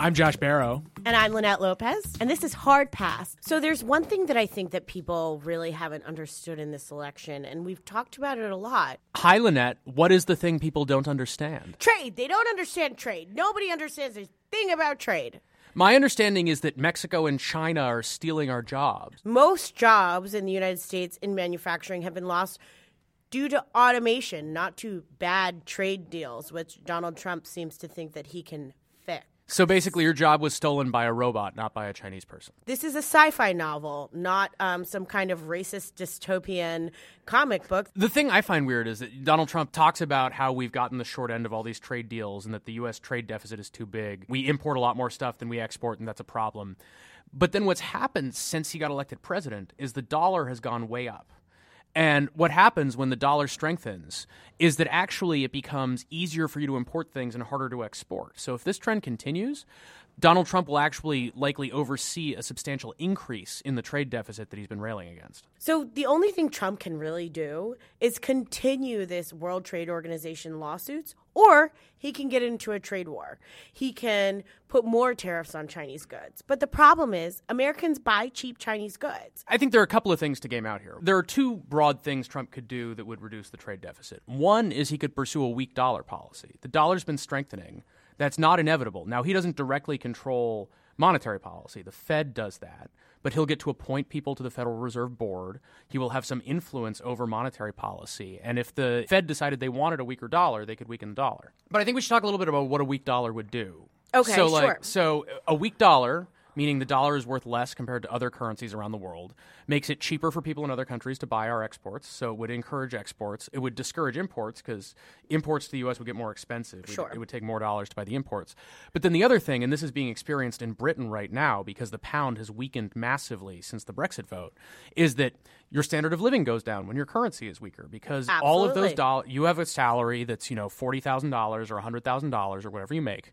I'm Josh Barro. And I'm Linette Lopez. And this is Hard Pass. So there's one thing that I think that people really haven't understood in this election, and we've talked about it a lot. Hi, Linette. What is the thing people don't understand? Trade. They don't understand trade. Nobody understands a thing about trade. My understanding is that Mexico and China are stealing our jobs. Most jobs in the United States in manufacturing have been lost due to automation, not to bad trade deals, which Donald Trump seems to think that he can fix. So basically, your job was stolen by a robot, not by a Chinese person. This is a sci fi novel, not um, some kind of racist dystopian comic book. The thing I find weird is that Donald Trump talks about how we've gotten the short end of all these trade deals and that the U.S. trade deficit is too big. We import a lot more stuff than we export, and that's a problem. But then what's happened since he got elected president is the dollar has gone way up. And what happens when the dollar strengthens is that actually it becomes easier for you to import things and harder to export. So if this trend continues, Donald Trump will actually likely oversee a substantial increase in the trade deficit that he's been railing against. So the only thing Trump can really do is continue this World Trade Organization lawsuits, or he can get into a trade war. He can put more tariffs on Chinese goods. But the problem is, Americans buy cheap Chinese goods. I think there are a couple of things to game out here. There are two broad things Trump could do that would reduce the trade deficit. One is he could pursue a weak dollar policy. The dollar's been strengthening that's not inevitable. Now, he doesn't directly control monetary policy. The Fed does that, but he'll get to appoint people to the Federal Reserve Board. He will have some influence over monetary policy. And if the Fed decided they wanted a weaker dollar, they could weaken the dollar. But I think we should talk a little bit about what a weak dollar would do. Okay, so, sure. like, so a weak dollar meaning the dollar is worth less compared to other currencies around the world, makes it cheaper for people in other countries to buy our exports. So it would encourage exports. It would discourage imports because imports to the U.S. would get more expensive. Sure. It would take more dollars to buy the imports. But then the other thing, and this is being experienced in Britain right now because the pound has weakened massively since the Brexit vote, is that your standard of living goes down when your currency is weaker because all of those dollars, you have a salary that's, you know, $40,000 or $100,000 or whatever you make.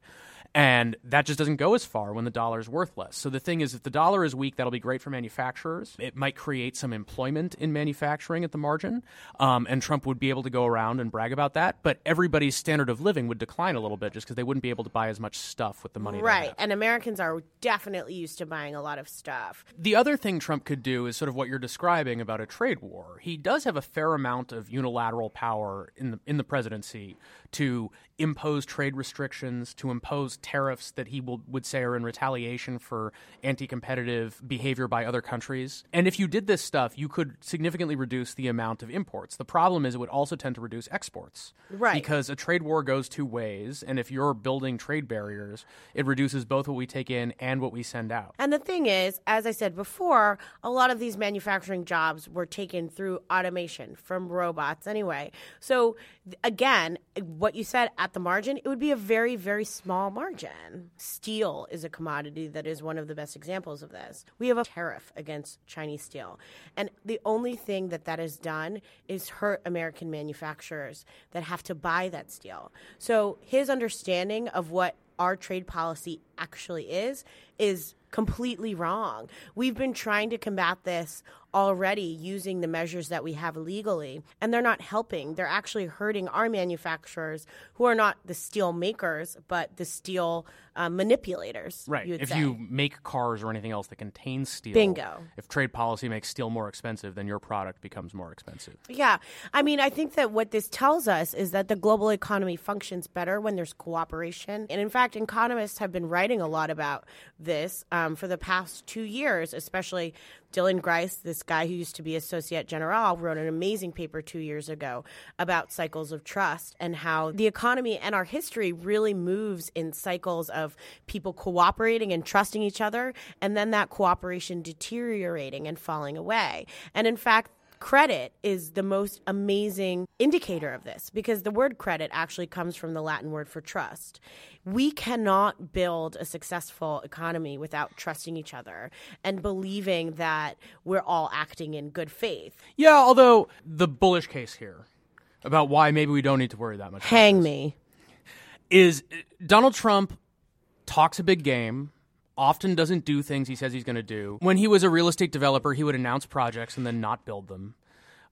And that just doesn't go as far when the dollar is worth less. So the thing is, if the dollar is weak, that'll be great for manufacturers. It might create some employment in manufacturing at the margin. Um, and Trump would be able to go around and brag about that. But everybody's standard of living would decline a little bit just because they wouldn't be able to buy as much stuff with the money. they Right. And Americans are definitely used to buying a lot of stuff. The other thing Trump could do is sort of what you're describing about a trade war. He does have a fair amount of unilateral power in the in the presidency to impose trade restrictions, to impose tariffs that he will, would say are in retaliation for anti-competitive behavior by other countries. And if you did this stuff, you could significantly reduce the amount of imports. The problem is it would also tend to reduce exports. Right. Because a trade war goes two ways, and if you're building trade barriers, it reduces both what we take in and what we send out. And the thing is, as I said before, a lot of these manufacturing jobs were taken through automation from robots anyway. So, again, what you said at the margin, it would be a very, very small margin. Steel is a commodity that is one of the best examples of this. We have a tariff against Chinese steel. And the only thing that that has done is hurt American manufacturers that have to buy that steel. So, his understanding of what our trade policy actually is is completely wrong. We've been trying to combat this already using the measures that we have legally, and they're not helping. They're actually hurting our manufacturers who are not the steel makers, but the steel uh, manipulators. Right. You if say. you make cars or anything else that contains steel, Bingo. If trade policy makes steel more expensive, then your product becomes more expensive. Yeah. I mean, I think that what this tells us is that the global economy functions better when there's cooperation. And in fact, economists have been writing a lot about this um, for the past two years, especially Dylan Grice, this guy who used to be Société Générale, wrote an amazing paper two years ago about cycles of trust and how the economy and our history really moves in cycles of people cooperating and trusting each other, and then that cooperation deteriorating and falling away. And in fact, credit is the most amazing indicator of this because the word credit actually comes from the Latin word for trust. We cannot build a successful economy without trusting each other and believing that we're all acting in good faith. Yeah, although the bullish case here about why maybe we don't need to worry that much about Hang me. is uh, Donald Trump talks a big game, often doesn't do things he says he's going to do. When he was a real estate developer, he would announce projects and then not build them.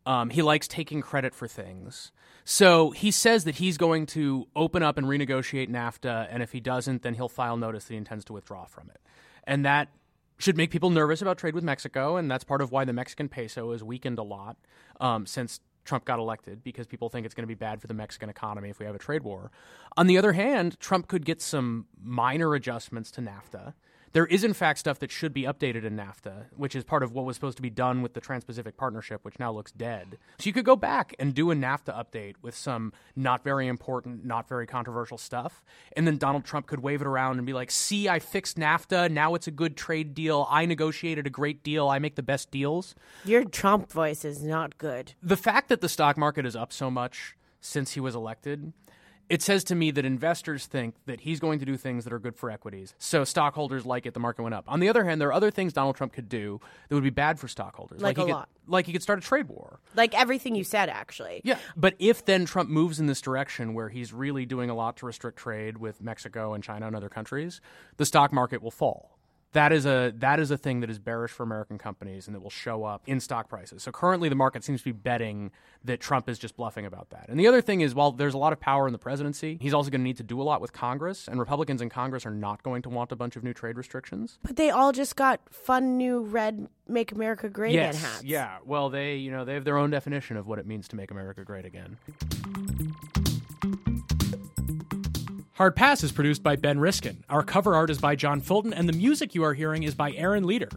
Um, he likes taking credit for things. So he says that he's going to open up and renegotiate NAFTA, and if he doesn't, then he'll file notice that he intends to withdraw from it. And that should make people nervous about trade with Mexico, and that's part of why the Mexican peso has weakened a lot um, since Trump got elected because people think it's going to be bad for the Mexican economy if we have a trade war. On the other hand, Trump could get some minor adjustments to NAFTA there is, in fact, stuff that should be updated in NAFTA, which is part of what was supposed to be done with the Trans Pacific Partnership, which now looks dead. So you could go back and do a NAFTA update with some not very important, not very controversial stuff. And then Donald Trump could wave it around and be like, see, I fixed NAFTA. Now it's a good trade deal. I negotiated a great deal. I make the best deals. Your Trump voice is not good. The fact that the stock market is up so much since he was elected it says to me that investors think that he's going to do things that are good for equities. So stockholders like it, the market went up. On the other hand, there are other things Donald Trump could do that would be bad for stockholders. Like, like a he lot. Could, like he could start a trade war. Like everything you said, actually. Yeah. But if then Trump moves in this direction where he's really doing a lot to restrict trade with Mexico and China and other countries, the stock market will fall that is a that is a thing that is bearish for American companies and that will show up in stock prices. So currently the market seems to be betting that Trump is just bluffing about that. And the other thing is while there's a lot of power in the presidency, he's also going to need to do a lot with Congress and Republicans in Congress are not going to want a bunch of new trade restrictions. But they all just got fun new red make America great yes, again hats. Yeah. Well, they, you know, they have their own definition of what it means to make America great again. Hard Pass is produced by Ben Riskin. Our cover art is by John Fulton, and the music you are hearing is by Aaron Leader.